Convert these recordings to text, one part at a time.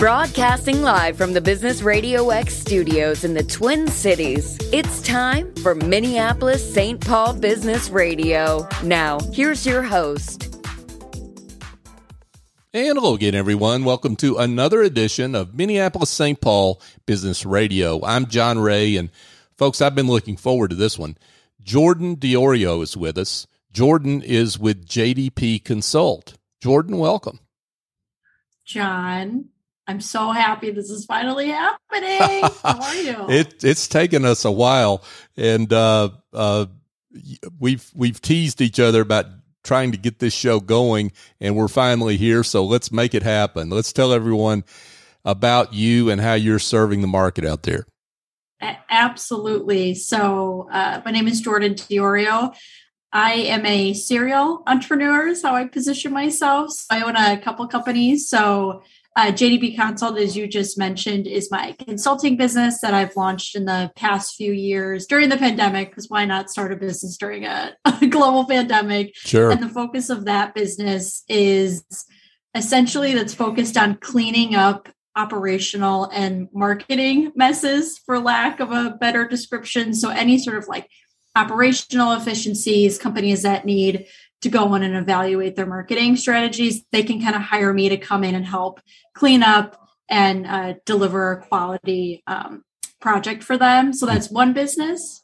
Broadcasting live from the Business Radio X studios in the Twin Cities, it's time for Minneapolis St. Paul Business Radio. Now, here's your host. And hello again, everyone. Welcome to another edition of Minneapolis St. Paul Business Radio. I'm John Ray, and folks, I've been looking forward to this one. Jordan Diorio is with us. Jordan is with JDP Consult. Jordan, welcome. John, I'm so happy this is finally happening. How are you? it, it's taken us a while, and uh, uh, we've we've teased each other about trying to get this show going, and we're finally here. So let's make it happen. Let's tell everyone about you and how you're serving the market out there. Absolutely. So, uh, my name is Jordan Diorio. I am a serial entrepreneur, is how I position myself. So I own a couple companies. So, uh, JDP Consult, as you just mentioned, is my consulting business that I've launched in the past few years during the pandemic. Because why not start a business during a, a global pandemic? Sure. And the focus of that business is essentially that's focused on cleaning up operational and marketing messes, for lack of a better description. So, any sort of like operational efficiencies, companies that need to go in and evaluate their marketing strategies, they can kind of hire me to come in and help clean up and uh, deliver a quality um, project for them. So that's one business.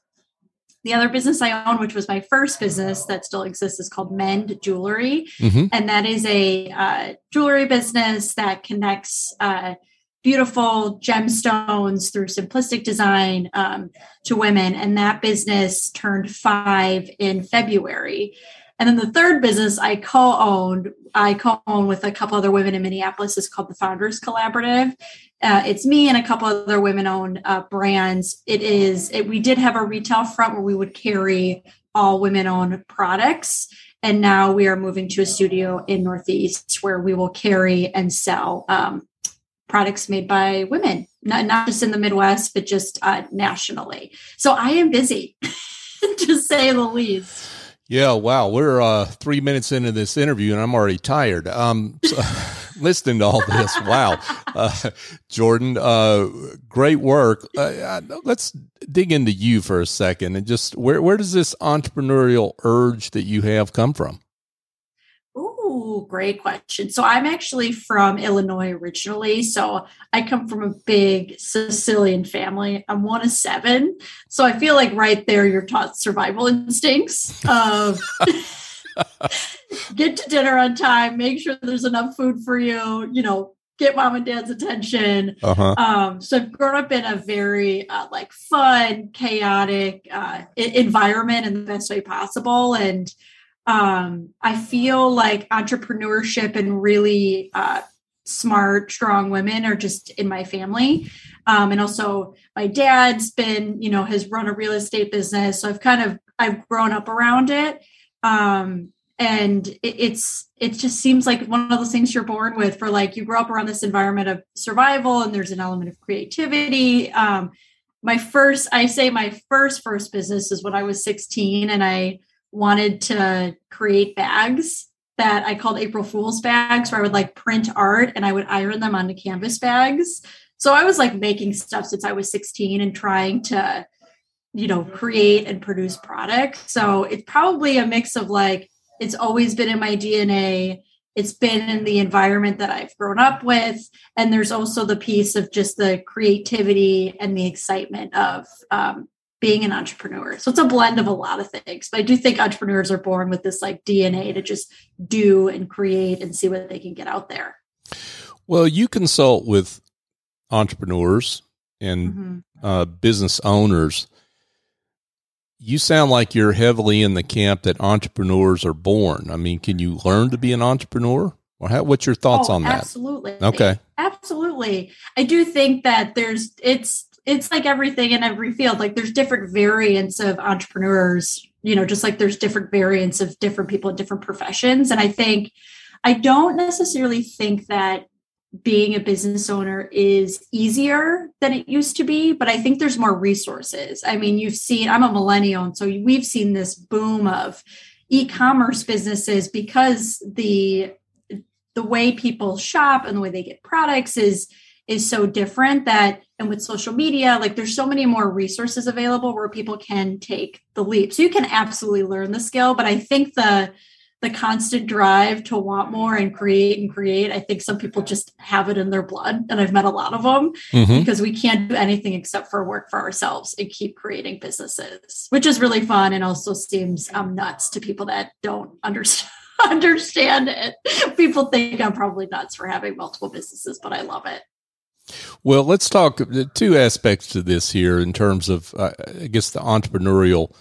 The other business I own, which was my first business that still exists, is called Mend Jewelry. Mm-hmm. And that is a uh, jewelry business that connects uh, beautiful gemstones through simplistic design um, to women. And that business turned five in February. And then the third business I co-owned, I co-own with a couple other women in Minneapolis is called the Founders Collaborative. Uh, it's me and a couple other women-owned uh, brands. It is. It, we did have a retail front where we would carry all women-owned products, and now we are moving to a studio in Northeast where we will carry and sell um, products made by women, not, not just in the Midwest, but just uh, nationally. So I am busy, to say the least. Yeah, wow. We're uh, three minutes into this interview and I'm already tired. Um, so, listening to all this, wow. Uh, Jordan, uh, great work. Uh, uh, let's dig into you for a second and just where, where does this entrepreneurial urge that you have come from? Ooh, great question. So I'm actually from Illinois originally. So I come from a big Sicilian family. I'm one of seven. So I feel like right there you're taught survival instincts of get to dinner on time, make sure there's enough food for you, you know, get mom and dad's attention. Uh-huh. Um, so I've grown up in a very uh, like fun, chaotic uh, environment in the best way possible. And um, I feel like entrepreneurship and really uh, smart, strong women are just in my family. Um, and also my dad's been, you know, has run a real estate business. So I've kind of, I've grown up around it. Um, and it, it's, it just seems like one of those things you're born with for like, you grow up around this environment of survival and there's an element of creativity. Um, my first, I say my first, first business is when I was 16 and I, wanted to create bags that I called April Fool's bags, where I would like print art and I would iron them onto canvas bags. So I was like making stuff since I was 16 and trying to, you know, create and produce products. So it's probably a mix of like, it's always been in my DNA. It's been in the environment that I've grown up with. And there's also the piece of just the creativity and the excitement of um, being an entrepreneur. So it's a blend of a lot of things. But I do think entrepreneurs are born with this like DNA to just do and create and see what they can get out there. Well, you consult with entrepreneurs and mm-hmm. uh, business owners. You sound like you're heavily in the camp that entrepreneurs are born. I mean, can you learn to be an entrepreneur? Or how, what's your thoughts oh, on that? Absolutely. Okay. Absolutely. I do think that there's it's it's like everything in every field. Like there's different variants of entrepreneurs, you know, just like there's different variants of different people in different professions. And I think I don't necessarily think that being a business owner is easier than it used to be, but I think there's more resources. I mean, you've seen, I'm a millennial, and so we've seen this boom of e-commerce businesses because the the way people shop and the way they get products is is so different that and with social media like there's so many more resources available where people can take the leap. So you can absolutely learn the skill but i think the the constant drive to want more and create and create i think some people just have it in their blood and i've met a lot of them mm-hmm. because we can't do anything except for work for ourselves and keep creating businesses which is really fun and also seems um, nuts to people that don't understand understand it. People think i'm probably nuts for having multiple businesses but i love it well, let's talk two aspects to this here in terms of, uh, I guess, the entrepreneurial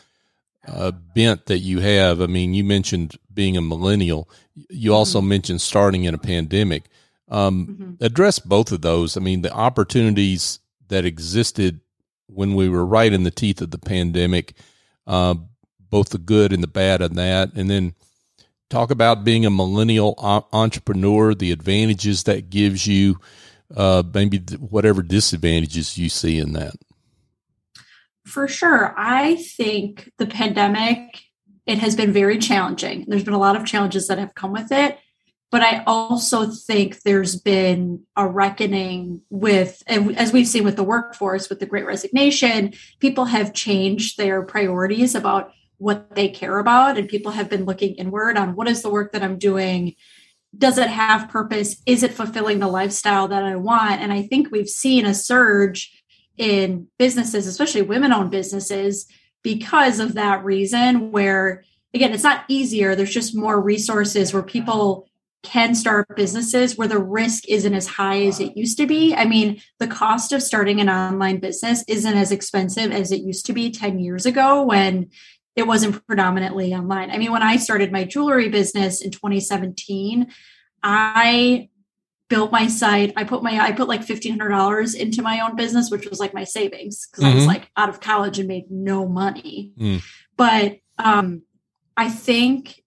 uh, bent that you have. I mean, you mentioned being a millennial. You also mm-hmm. mentioned starting in a pandemic. Um, mm-hmm. Address both of those. I mean, the opportunities that existed when we were right in the teeth of the pandemic, uh, both the good and the bad of that, and then talk about being a millennial entrepreneur, the advantages that gives you, uh, maybe whatever disadvantages you see in that. For sure. I think the pandemic, it has been very challenging. There's been a lot of challenges that have come with it. But I also think there's been a reckoning with, as we've seen with the workforce, with the great resignation, people have changed their priorities about what they care about. And people have been looking inward on what is the work that I'm doing? Does it have purpose? Is it fulfilling the lifestyle that I want? And I think we've seen a surge in businesses, especially women owned businesses, because of that reason, where again, it's not easier. There's just more resources where people can start businesses where the risk isn't as high as it used to be. I mean, the cost of starting an online business isn't as expensive as it used to be 10 years ago when it wasn't predominantly online. I mean, when I started my jewelry business in 2017, I built my site. I put my I put like fifteen hundred dollars into my own business, which was like my savings because mm-hmm. I was mm-hmm. like out of college and made no money. Mm. But um, I think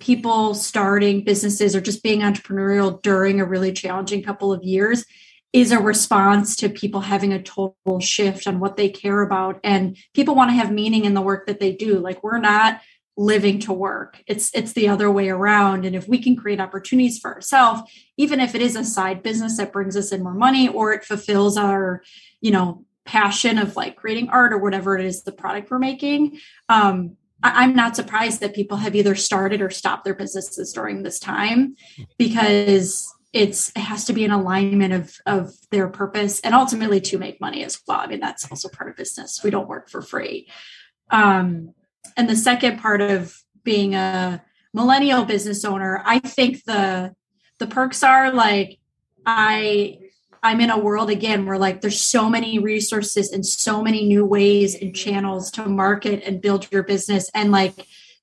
people starting businesses or just being entrepreneurial during a really challenging couple of years is a response to people having a total shift on what they care about. And people want to have meaning in the work that they do. Like we're not living to work. It's it's the other way around. And if we can create opportunities for ourselves even if it is a side business that brings us in more money or it fulfills our you know passion of like creating art or whatever it is the product we're making um i'm not surprised that people have either started or stopped their businesses during this time. Because it's it has to be an alignment of of their purpose and ultimately to make money as well. I mean that's also part of business. We don't work for free. Um and the second part of being a millennial business owner i think the the perks are like i i'm in a world again where like there's so many resources and so many new ways and channels to market and build your business. And like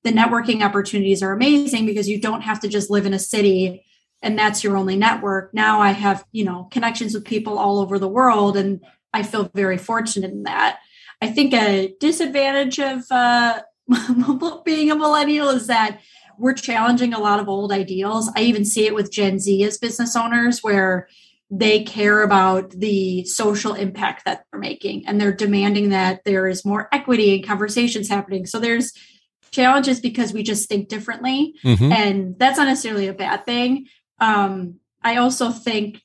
the networking opportunities are amazing because you don't have to just live in a city and that's your only network. Now i have you know connections with people all over the world and i feel very fortunate in that. I think a disadvantage of uh, being a millennial is that we're challenging a lot of old ideals. I even see it with gen z as business owners where they care about the social impact that they're making and they're demanding that there is more equity and conversations happening. So there's challenges because we just think differently mm-hmm. and that's not necessarily a bad thing um, I also think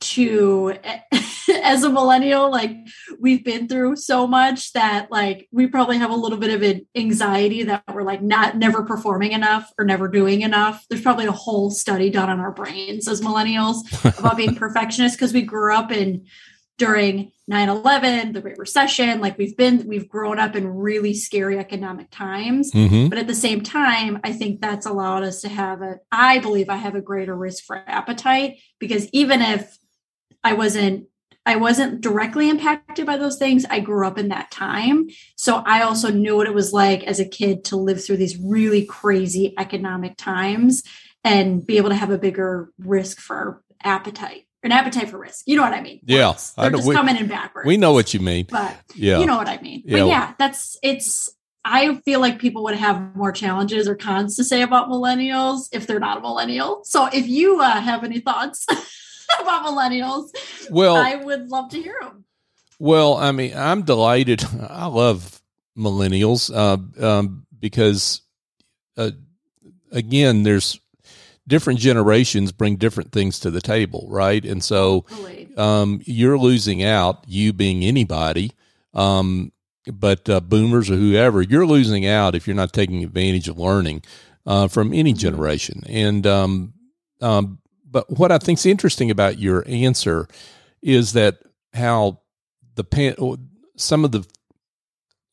to as a millennial like we've been through so much that like we probably have a little bit of an anxiety that we're like not never performing enough or never doing enough. There's probably a whole study done on our brains as millennials about being perfectionists because we grew up in during 9-11 the great recession like we've been we've grown up in really scary economic times. Mm-hmm. but at the same time i think that's allowed us to have a i believe i have a greater risk for appetite because even if i wasn't i wasn't directly impacted by those things i grew up in that time. So i also knew what it was like as a kid to live through these really crazy economic times and be able to have a bigger risk for appetite an appetite for risk. You know what I mean? Yeah, they're I just we, coming in backwards. We know what you mean, but yeah, you know what I mean. Yeah. But yeah, that's it's. I feel like people would have more challenges or cons to say about millennials if they're not a millennial. So if you uh, have any thoughts about millennials, well, I would love to hear them. Well, I mean, I'm delighted. I love millennials uh, um, because, uh, again, there's different generations bring different things to the table, right? And so um, you're losing out, you being anybody, um, but uh, boomers or whoever, you're losing out if you're not taking advantage of learning uh, from any mm-hmm. generation. And um, um, but what I think is interesting about your answer is that how the pan, some of the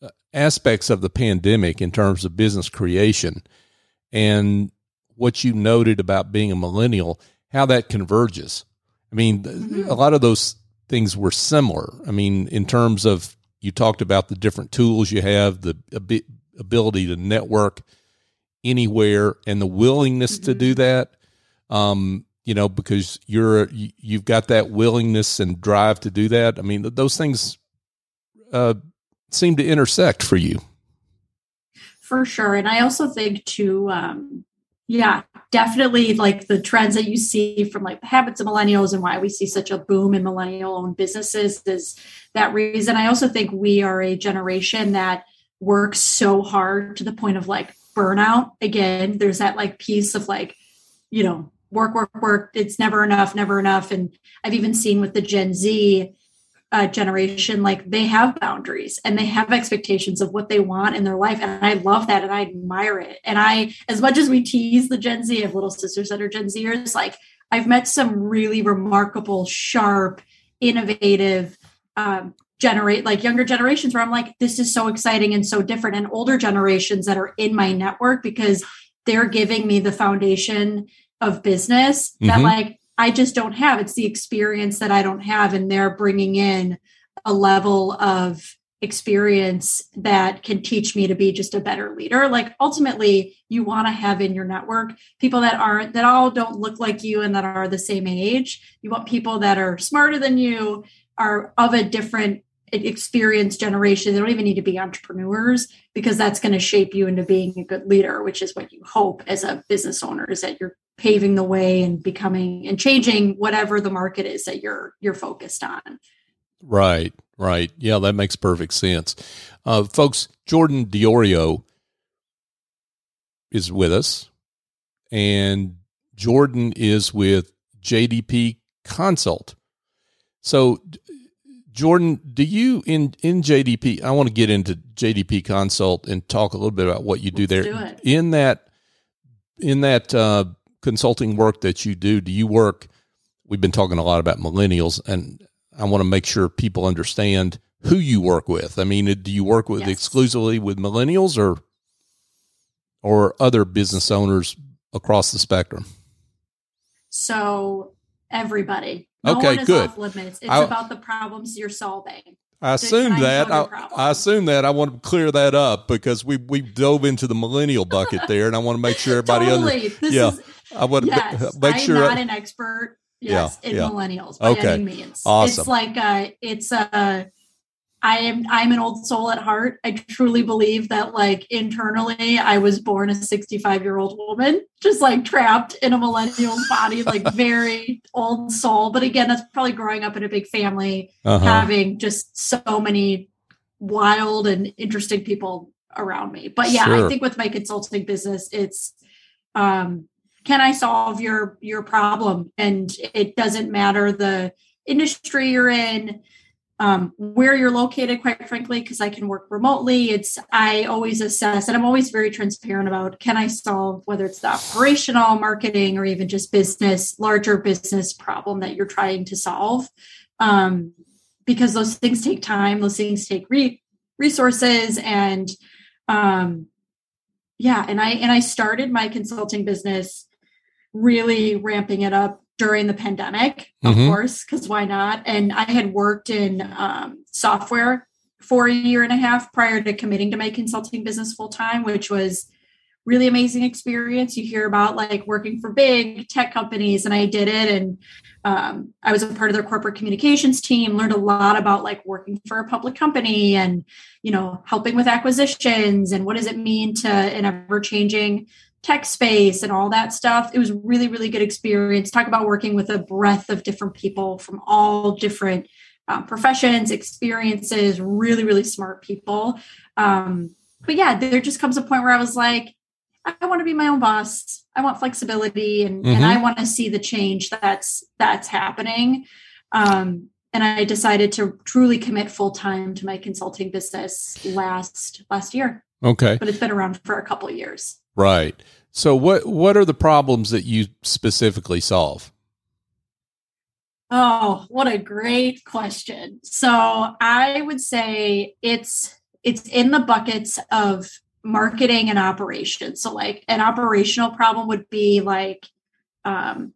uh, aspects of the pandemic in terms of business creation and what you noted about being a millennial, how that converges. I mean, mm-hmm. a lot of those things were similar. I mean, in terms of you talked about the different tools you have, the ability to network anywhere, and the willingness mm-hmm. to do mm-hmm. that. Um, you know, because you're you've got that willingness and drive to do that. I mean, those things uh, seem to intersect for you. For sure, and I also think too. Um, yeah, definitely like the trends that you see from like the habits of millennials and why we see such a boom in millennial owned businesses is that reason. I also think we are a generation that works so hard to the point of like burnout. Again, there's that like piece of like, you know, work, work, work. It's never enough, never enough. And I've even seen with the Gen Z uh, generation, like they have boundaries and they have expectations of what they want in their life. And I love that and I admire it. And I, as much as we tease the Gen Z, I have little sisters that are Gen Zers, like I've met some really remarkable, sharp, innovative, um, generate like younger generations where I'm like, this is so exciting and so different, and older generations that are in my network because they're giving me the foundation of business that mm-hmm. like I just don't have. It's the experience that I don't have. And they're bringing in a level of experience that can teach me to be just a better leader. Like ultimately, you want to have in your network people that aren't, that all don't look like you and that are the same age. You want people that are smarter than you, are of a different experienced generation. They don't even need to be entrepreneurs because that's going to shape you into being a good leader, which is what you hope as a business owner is that you're paving the way and becoming and changing whatever the market is that you're you're focused on. Right, right. Yeah, that makes perfect sense. Uh, folks, Jordan Diorio is with us, and Jordan is with JDP Consult. So, Jordan, do you in in JDP? I want to get into JDP Consult and talk a little bit about what you do Let's there. Do in that in that uh, consulting work that you do, do you work? We've been talking a lot about millennials, and I want to make sure people understand who you work with. I mean, do you work with yes. exclusively with millennials or or other business owners across the spectrum? So everybody. No okay, good. limits. It's I, about the problems you're solving. I assume that. I, I, assume that. I want to clear that up because we we dove into the millennial bucket there, and I want to make sure everybody totally. Under, yeah, is, I want to yes, make I'm sure. I'm not an expert. Yes, yeah, in yeah. millennials by okay. any means. Awesome. Uh, it's like a. It's a. I am I'm an old soul at heart. I truly believe that like internally I was born a 65 year old woman, just like trapped in a millennial body, like very old soul. But again, that's probably growing up in a big family, uh-huh. having just so many wild and interesting people around me. But yeah, sure. I think with my consulting business, it's um can I solve your your problem? And it doesn't matter the industry you're in um, where you're located, quite frankly, because I can work remotely. It's I always assess, and I'm always very transparent about can I solve whether it's the operational, marketing, or even just business, larger business problem that you're trying to solve, um, because those things take time. Those things take re- resources, and um, yeah, and I and I started my consulting business really ramping it up during the pandemic, of mm-hmm. course, because why not? And I had worked in um, software for a year and a half prior to committing to my consulting business full time, which was really amazing experience. You hear about like working for big tech companies, and I did it, and um, I was a part of their corporate communications team. Learned a lot about like working for a public company, and you know, helping with acquisitions, and what does it mean to an ever changing tech space and all that stuff. It was really, really good experience. Talk about working with a breadth of different people from all different um, professions, experiences, really, really smart people. Um, but yeah, there just comes a point where I was like, I want to be my own boss. I want flexibility and, mm-hmm. and I want to see the change that's that's happening. Um, and I decided to truly commit full time to my consulting business last last year. Okay. But it's been around for a couple of years. Right. So what what are the problems that you specifically solve? Oh, what a great question. So I would say it's it's in the buckets of marketing and operations. So like an operational problem would be like um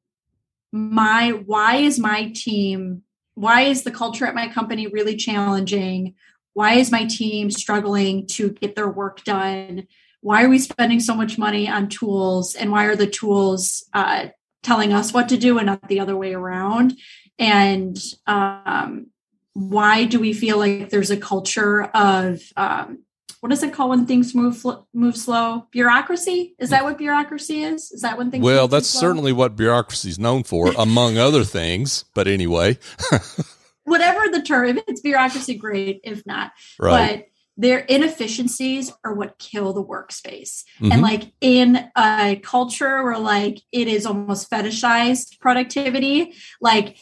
my why is my team why is the culture at my company really challenging? Why is my team struggling to get their work done? Why are we spending so much money on tools? And why are the tools uh, telling us what to do and not the other way around? And um, why do we feel like there's a culture of um, what is it called when things move move slow? Bureaucracy? Is that what bureaucracy is? Is that when things? Well, that's certainly what bureaucracy is known for, among other things. But anyway, whatever the term, if it's bureaucracy, great. If not, right. but their inefficiencies are what kill the workspace. Mm-hmm. And like in a culture where like it is almost fetishized productivity, like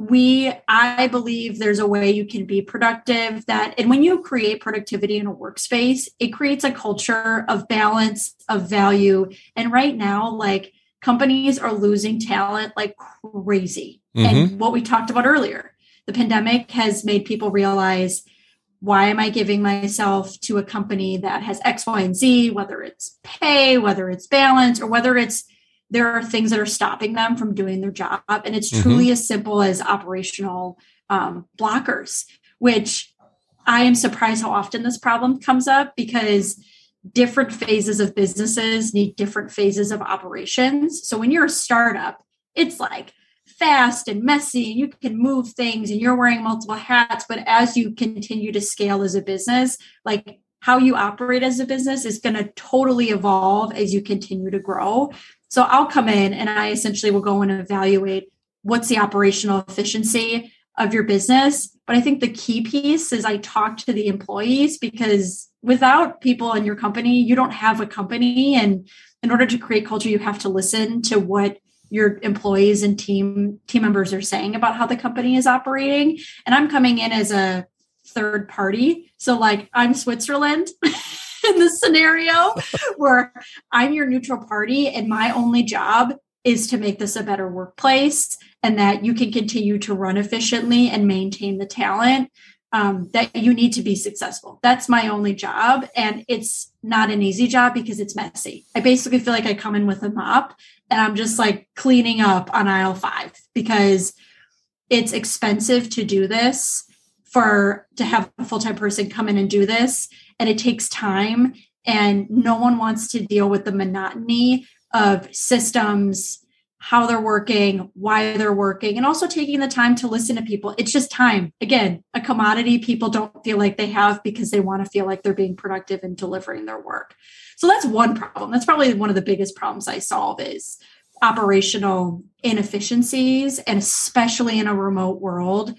we i believe there's a way you can be productive that and when you create productivity in a workspace it creates a culture of balance of value and right now like companies are losing talent like crazy mm-hmm. and what we talked about earlier the pandemic has made people realize why am i giving myself to a company that has x y and z whether it's pay whether it's balance or whether it's there are things that are stopping them from doing their job. And it's mm-hmm. truly mm-hmm. as simple as operational um, blockers, which I am surprised how often this problem comes up because different phases of businesses need different phases of operations. So when you're a startup, it's like fast and messy and you can move things and you're wearing multiple hats. But as you continue to scale as a business, like how you operate as a business is going to totally evolve as you continue to grow. So I'll come in and I essentially will go and evaluate what's the operational efficiency of your business. But I think the key piece is I talk to the employees because without people in your company, you don't have a company. And in order to create culture, you have to listen to what your employees and team team members are saying about how the company is operating. And I'm coming in as a third party. So like I'm Switzerland. in this scenario where I'm your neutral party and my only job is to make this a better workplace and that you can continue to run efficiently and maintain the talent um, that you need to be successful. That's my only job. And it's not an easy job because it's messy. I basically feel like I come in with a mop and I'm just like cleaning up on aisle five because it's expensive to do this for to have a full-time person come in and do this and it takes time and no one wants to deal with the monotony of systems how they're working why they're working and also taking the time to listen to people. It's just time. Again a commodity people don't feel like they have because they want to feel like they're being productive and delivering their work so that's one problem. That's probably one of the biggest problems i solve is operational inefficiencies and especially in a remote world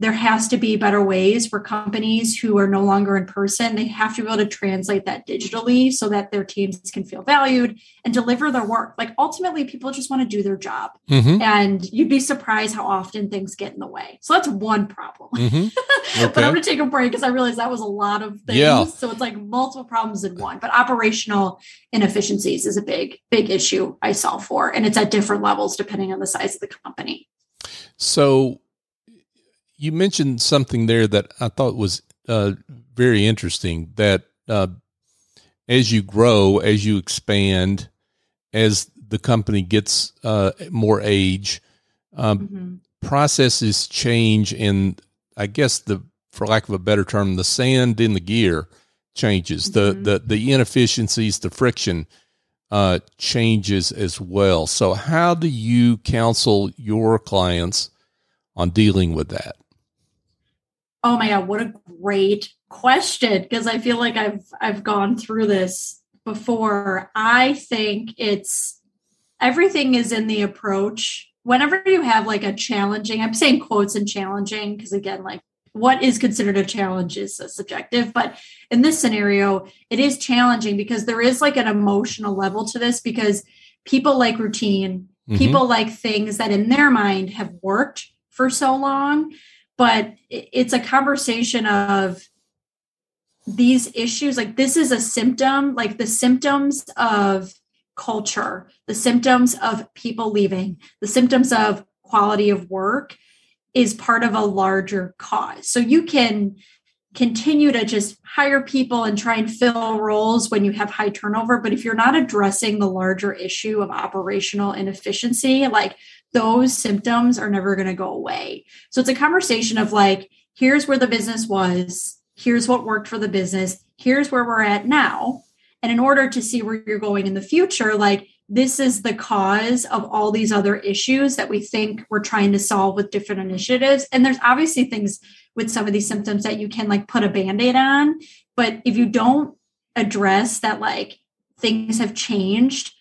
there has to be better ways for companies who are no longer in person. They have to be able to translate that digitally so that their teams can feel valued and deliver their work. Like ultimately, people just want to do their job. Mm-hmm. And you'd be surprised how often things get in the way. So that's one problem. Mm-hmm. Okay. but I'm going to take a break because I realized that was a lot of things. Yeah. So it's like multiple problems in one. But operational inefficiencies is a big, big issue I solve for. And it's at different levels depending on the size of the company. So you mentioned something there that I thought was uh, very interesting. That uh, as you grow, as you expand, as the company gets uh, more age, um, mm-hmm. processes change, and I guess the, for lack of a better term, the sand in the gear changes. Mm-hmm. The the the inefficiencies, the friction uh, changes as well. So, how do you counsel your clients on dealing with that? Oh my god, what a great question because I feel like I've I've gone through this before. I think it's everything is in the approach. Whenever you have like a challenging, I'm saying quotes and challenging because again like what is considered a challenge is subjective but in this scenario it is challenging because there is like an emotional level to this because people like routine mm-hmm. people like things that in their mind have worked for so long but it's a conversation of these issues like this is a symptom like the symptoms of culture the symptoms of people leaving the symptoms of quality of work is part of a larger cause. So you can continue to just hire people and try and fill roles when you have high turnover. But if you're not addressing the larger issue of operational inefficiency, like those symptoms are never going to go away. So it's a conversation of like, here's where the business was, here's what worked for the business, here's where we're at now. And in order to see where you're going in the future, like this is the cause of all these other issues that we think we're trying to solve with different initiatives. And there's obviously things with some of these symptoms that you can like put a band aid on. But if you don't address that, like things have changed,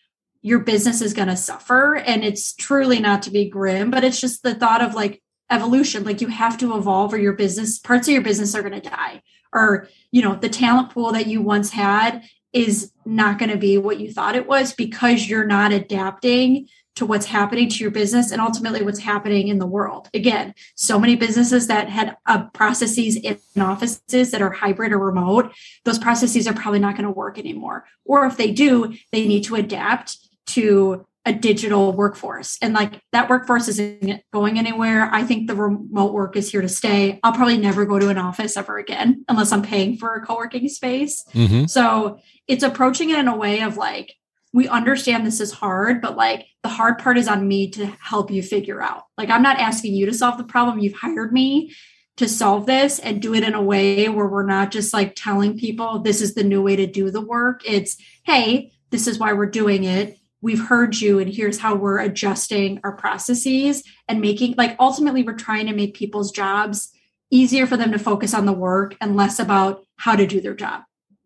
your business is going to suffer. And it's truly not to be grim, but it's just the thought of like evolution. Like you have to evolve or your business, parts of your business are going to die. Or, you know, the talent pool that you once had is not going to be what you thought it was because you're not adapting to what's happening to your business and ultimately what's happening in the world. Again, so many businesses that had uh, processes in offices that are hybrid or remote, those processes are probably not going to work anymore. Or if they do, they need to adapt to a digital workforce. And like that workforce isn't going anywhere. I think the remote work is here to stay. I'll probably never go to an office ever again unless I'm paying for a co working space. Mm-hmm. So it's approaching it in a way of like, we understand this is hard, but like the hard part is on me to help you figure out. Like, I'm not asking you to solve the problem. You've hired me to solve this and do it in a way where we're not just like telling people this is the new way to do the work. It's, hey, this is why we're doing it we've heard you and here's how we're adjusting our processes and making like ultimately we're trying to make people's jobs easier for them to focus on the work and less about how to do their job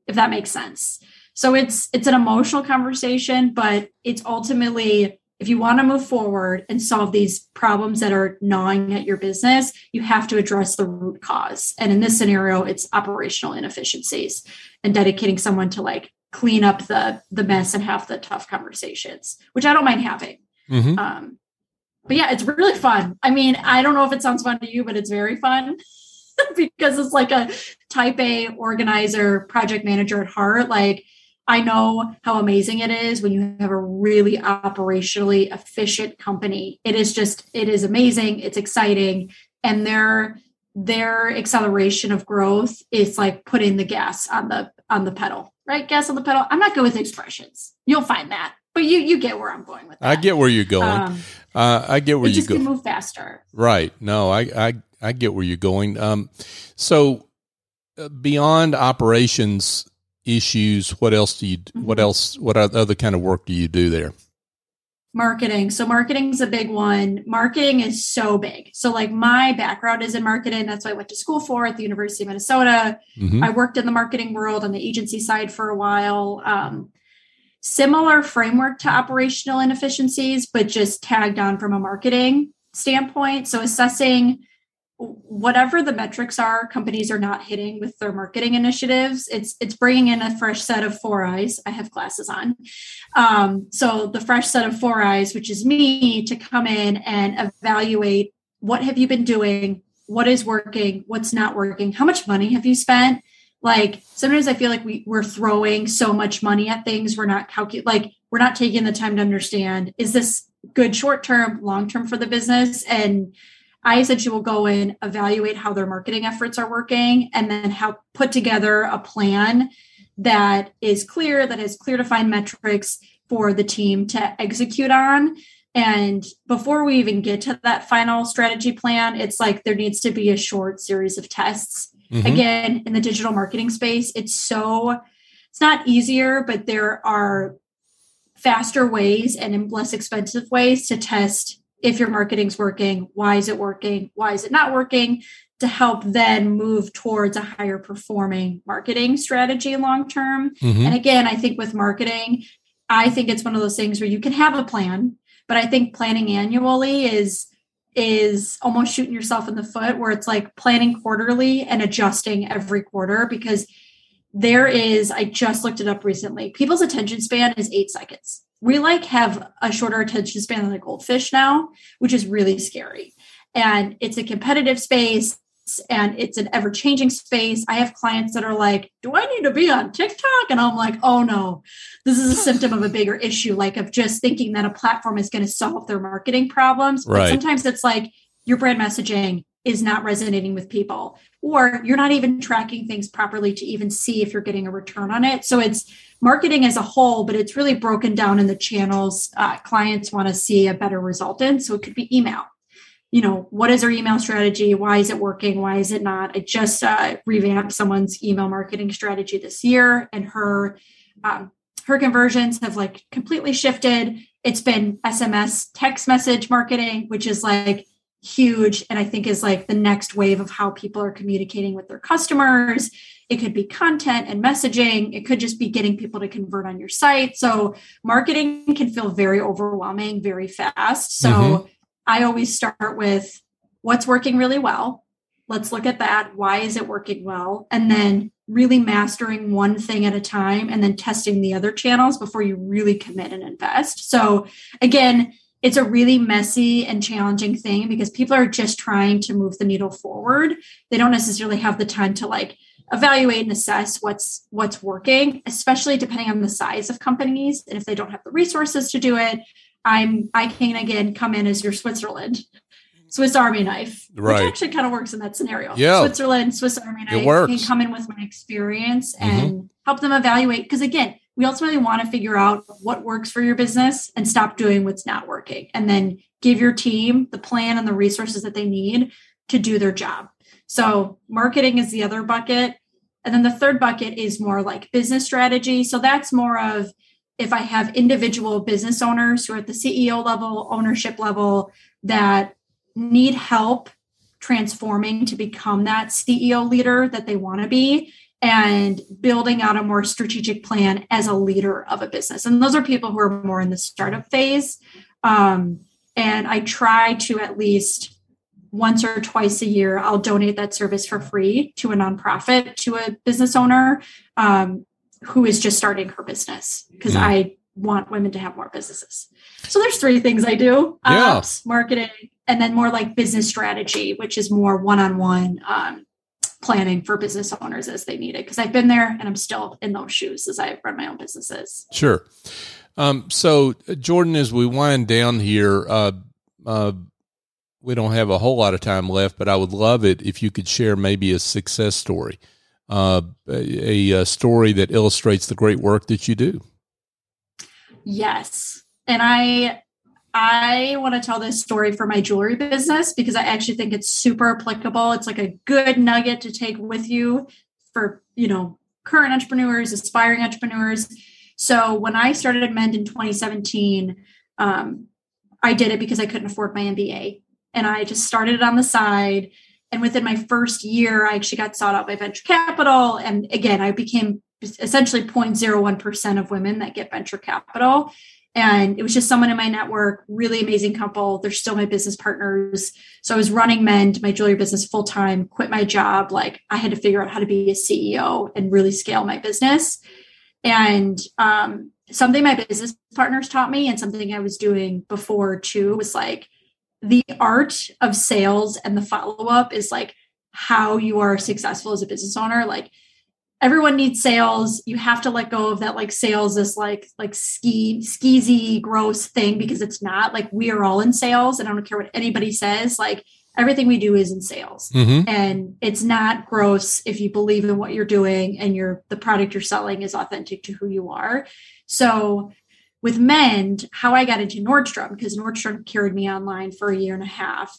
if that makes sense. So it's it's an emotional conversation but it's ultimately if you want to move forward and solve these problems that are gnawing at your business you have to address the root cause. And in this scenario it's operational inefficiencies and dedicating someone to like clean up the the mess and have the tough conversations, which I don't mind having. Mm-hmm. Um, but yeah, it's really fun. I mean, I don't know if it sounds fun to you, but it's very fun because it's like a type A organizer, project manager at heart. Like I know how amazing it is when you have a really operationally efficient company. It is just, it is amazing. It's exciting. And their their acceleration of growth is like putting the gas on the on the pedal right? Gas on the pedal. I'm not good with expressions. You'll find that, but you you get where I'm going with that. I get where you're going. Um, uh, I get where you just go. move faster. Right. No, I I I get where you're going. Um, so uh, beyond operations issues, what else do you? Mm-hmm. What else? What other kind of work do you do there? Marketing. So marketing is a big one. Marketing is so big. So like my background is in marketing. That's what i went to school for at the university of minnesota. Mm-hmm. i worked in the marketing world on the agency side for a while. Um, similar framework to operational inefficiencies but just tagged on from a marketing standpoint. So assessing whatever the metrics are companies are not hitting with their marketing initiatives it's it's bringing in a fresh set of four eyes. I have glasses on. Um, so the fresh set of four eyes which is me to come in and evaluate what have you been doing? What is working? What's not working? How much money have you spent? Like sometimes i feel like we, we're throwing so much money at things we're not calculating like we're not taking the time to understand is this good short term long term for the business? And I essentially will go in, evaluate how their marketing efforts are working, and then help put together a plan that is clear, that has clear defined metrics for the team to execute on. And before we even get to that final strategy plan, it's like there needs to be a short series of tests. Mm-hmm. Again, in the digital marketing space, it's so, it's not easier, but there are faster ways and less expensive ways to test if your marketing's working, why is it working? Why is it not working? To help then move towards a higher performing marketing strategy long term. Mm-hmm. And again, I think with marketing, I think it's one of those things where you can have a plan, but I think planning annually is is almost shooting yourself in the foot where it's like planning quarterly and adjusting every quarter because there is i just looked it up recently people's attention span is eight seconds we like have a shorter attention span than a goldfish now which is really scary and it's a competitive space and it's an ever changing space. I have clients that are like, Do I need to be on TikTok? And I'm like, Oh no, this is a symptom of a bigger issue, like of just thinking that a platform is going to solve their marketing problems. Right. But sometimes it's like your brand messaging is not resonating with people, or you're not even tracking things properly to even see if you're getting a return on it. So it's marketing as a whole, but it's really broken down in the channels uh, clients want to see a better result in. So it could be email you know, what is our email strategy? Why is it working? Why is it not? I just uh, revamped someone's email marketing strategy this year, and her um, her conversions have like completely shifted. It's been SMS text message marketing, which is like huge, and I think is like the next wave of how people are communicating with their customers. It could be content and messaging. It could just be getting people to convert on your site. So marketing can feel very overwhelming very fast. So mm-hmm I always start with what's working really well. Let's look at that. Why is it working well? And then really mastering one thing at a time and then testing the other channels before you really commit and invest. So, again, it's a really messy and challenging thing because people are just trying to move the needle forward. They don't necessarily have the time to like evaluate and assess what's what's working, especially depending on the size of companies and if they don't have the resources to do it I'm I can again come in as your Switzerland. Swiss Army knife, right. which actually kind of works in that scenario. Yeah. Switzerland, Swiss Army knife. It works. Can come in with my experience mm-hmm. and mm-hmm. help them evaluate. Because again, we ultimately want to figure out what works for your business and stop doing what's not working. And then give your team the plan and the resources that they need to do their job. So marketing is the other bucket. And then the third bucket is more like business strategy. So that's more of if I have individual business owners who are at the CEO level, ownership level that need help transforming to become that CEO leader that they want to be and building out a more strategic plan as a leader of a business. And those are people who are more in the startup phase. Um, and I try to at least once or twice a year, I'll donate that service for free to a nonprofit, to a business owner. Um, who is just starting her business because mm. I want women to have more businesses. So there's three things I do: yeah. ops, marketing, and then more like business strategy, which is more one-on-one um, planning for business owners as they need it. Because I've been there and I'm still in those shoes as I run my own businesses. Sure. Um, so Jordan, as we wind down here, uh, uh, we don't have a whole lot of time left, but I would love it if you could share maybe a success story uh, a, a story that illustrates the great work that you do. Yes, and I I want to tell this story for my jewelry business because I actually think it's super applicable. It's like a good nugget to take with you for you know current entrepreneurs, aspiring entrepreneurs. So when I started Mend in 2017, um, I did it because I couldn't afford my MBA, and I just started it on the side. And within my first year, I actually got sought out by venture capital. And again, I became essentially 0.01% of women that get venture capital. And it was just someone in my network, really amazing couple. They're still my business partners. So I was running Mend, my jewelry business full time, quit my job. Like I had to figure out how to be a CEO and really scale my business. And um, something my business partners taught me, and something I was doing before too, was like, the art of sales and the follow up is like how you are successful as a business owner. Like everyone needs sales. You have to let go of that like sales is like like ski skeezy gross thing because it's not like we are all in sales and I don't care what anybody says. Like everything we do is in sales mm-hmm. and it's not gross if you believe in what you're doing and your the product you're selling is authentic to who you are. So with Mend, how I got into Nordstrom, because Nordstrom carried me online for a year and a half.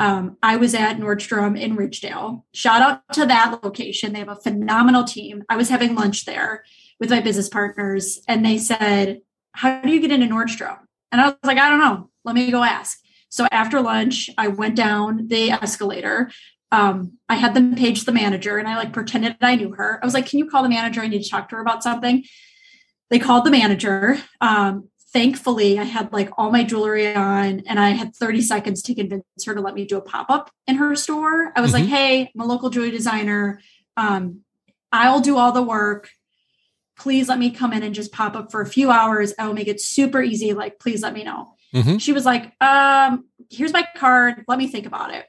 Um, I was at Nordstrom in Ridgedale. Shout out to that location. They have a phenomenal team. I was having lunch there with my business partners, and they said, How do you get into Nordstrom? And I was like, I don't know. Let me go ask. So after lunch, I went down the escalator. Um, I had them page the manager and I like pretended I knew her. I was like, Can you call the manager? I need to talk to her about something. They called the manager. Um, thankfully I had like all my jewelry on and I had 30 seconds to convince her to let me do a pop-up in her store. I was mm-hmm. like, hey, I'm a local jewelry designer. Um, I'll do all the work. Please let me come in and just pop up for a few hours. I will make it super easy. Like, please let me know. Mm-hmm. She was like, um, here's my card. Let me think about it.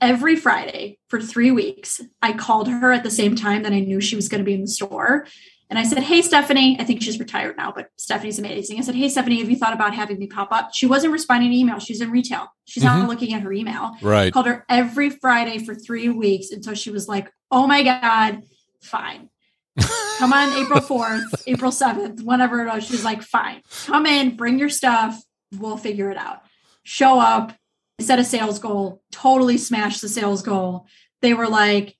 Every Friday for three weeks, I called her at the same time that I knew she was going to be in the store. And I said, Hey, Stephanie, I think she's retired now, but Stephanie's amazing. I said, Hey, Stephanie, have you thought about having me pop up? She wasn't responding to email. She's in retail. She's mm-hmm. not looking at her email. Right. Called her every Friday for three weeks until she was like, Oh my God, fine. Come on, April 4th, April 7th, whenever it was. She's like, Fine. Come in, bring your stuff. We'll figure it out. Show up, set a sales goal, totally smash the sales goal. They were like,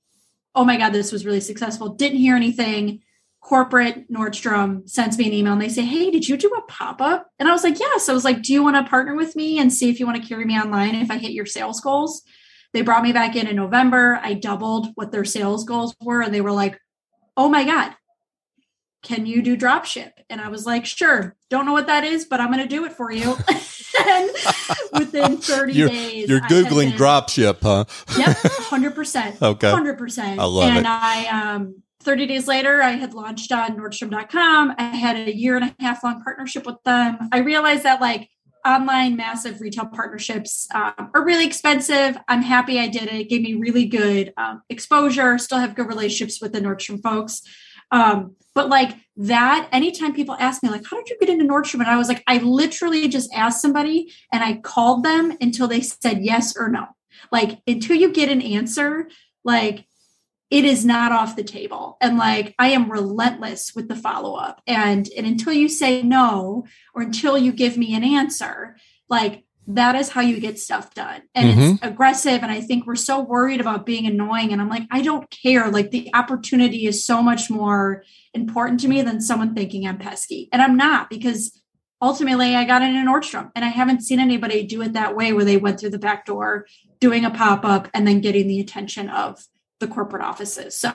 Oh my God, this was really successful. Didn't hear anything corporate Nordstrom sends me an email and they say, Hey, did you do a pop up? And I was like, Yes. I was like, Do you want to partner with me and see if you want to carry me online if I hit your sales goals? They brought me back in in November. I doubled what their sales goals were. And they were like, Oh my God, can you do drop ship? And I was like, Sure. Don't know what that is, but I'm going to do it for you. and within 30 you're, days, you're Googling drop ship, huh? yep. 100%. okay. 100%. I love and it. I, um, 30 days later, I had launched on Nordstrom.com. I had a year and a half long partnership with them. I realized that like online massive retail partnerships um, are really expensive. I'm happy I did it. It gave me really good um, exposure. Still have good relationships with the Nordstrom folks. Um, but like that, anytime people ask me, like, how did you get into Nordstrom? And I was like, I literally just asked somebody and I called them until they said yes or no. Like, until you get an answer, like, it is not off the table. And like i am relentless with the follow up and and until you say no or until you give me an answer like that is how you get stuff done. And mm-hmm. it's aggressive and i think we're so worried about being annoying and i'm like i don't care. Like the opportunity is so much more important to me than someone thinking i'm pesky. And i'm not because ultimately i got in an nordstrom and i haven't seen anybody do it that way where they went through the back door doing a pop-up and then getting the attention of the corporate offices. So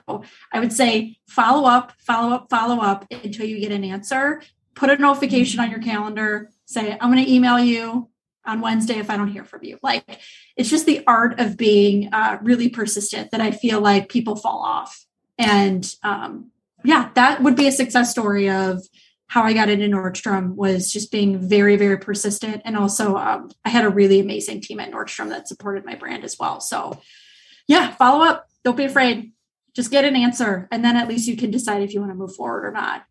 I would say follow up, follow up, follow up until you get an answer. Put a notification on your calendar. Say, I'm going to email you on Wednesday if I don't hear from you. Like it's just the art of being uh, really persistent that I feel like people fall off. And um, yeah, that would be a success story of how I got into Nordstrom was just being very, very persistent. And also, um, I had a really amazing team at Nordstrom that supported my brand as well. So, yeah, follow up, don't be afraid. Just get an answer, and then at least you can decide if you want to move forward or not.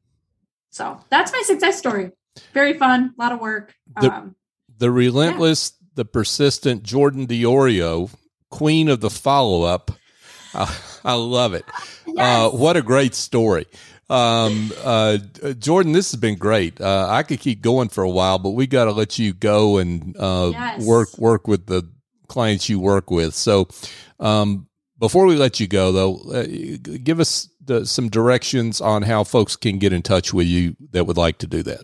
So that's my success story. Very fun, a lot of work. The, um, the relentless, yeah. the persistent Jordan Diorio, queen of the follow up. I, I, love it. Uh, yes. Uh, what a great story. Um, uh, Jordan, this has been great. Uh, I could keep going for a while, but we got to let you go and uh, yes. work work with the clients you work with. So, um, before we let you go, though, uh, give us the, some directions on how folks can get in touch with you that would like to do that.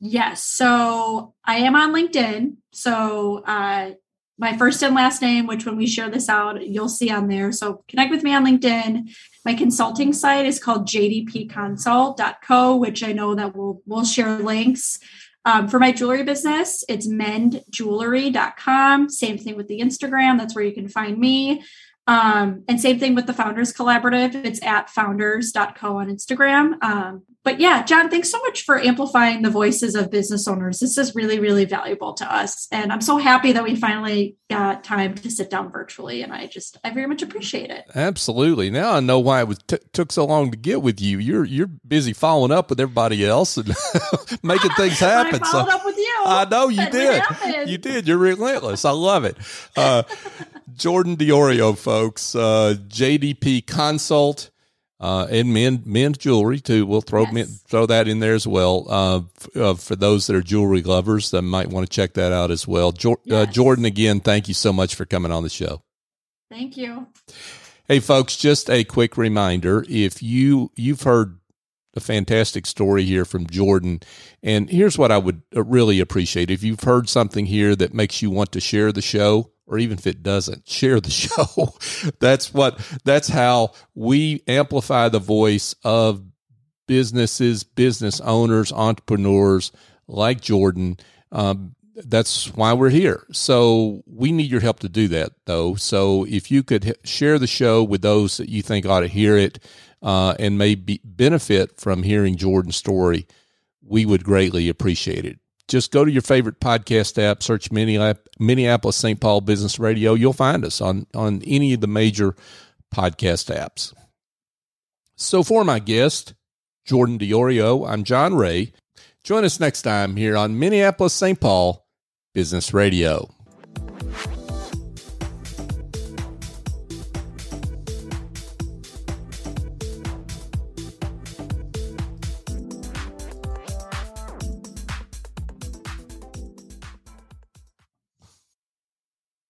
Yes. So I am on LinkedIn. So uh, my first and last name, which when we share this out, you'll see on there. So connect with me on LinkedIn. My consulting site is called jdpconsult.co, which I know that we'll, we'll share links. Um, for my jewelry business, it's mendjewelry.com. Same thing with the Instagram. That's where you can find me. Um, and same thing with the Founders Collaborative. It's at founders.co on Instagram. Um, but yeah, John, thanks so much for amplifying the voices of business owners. This is really, really valuable to us. And I'm so happy that we finally got time to sit down virtually. And I just, I very much appreciate it. Absolutely. Now I know why it was t- took so long to get with you. You're, you're busy following up with everybody else and making things happen. I followed so, up with you. I know you did. You did. You're relentless. I love it. Uh, Jordan Diorio, folks, uh, JDP Consult uh, and men men's jewelry too. We'll throw yes. men, throw that in there as well. Uh, f- uh, for those that are jewelry lovers, that might want to check that out as well. Jo- uh, yes. Jordan, again, thank you so much for coming on the show. Thank you. Hey, folks, just a quick reminder: if you you've heard a fantastic story here from Jordan, and here's what I would uh, really appreciate: if you've heard something here that makes you want to share the show or even if it doesn't, share the show. that's what that's how we amplify the voice of businesses, business owners, entrepreneurs like Jordan. Um, that's why we're here. So we need your help to do that, though. So if you could share the show with those that you think ought to hear it uh, and may be, benefit from hearing Jordan's story, we would greatly appreciate it. Just go to your favorite podcast app, search Minneapolis St. Paul Business Radio. You'll find us on, on any of the major podcast apps. So for my guest, Jordan DiOrio, I'm John Ray. Join us next time here on Minneapolis St. Paul Business Radio.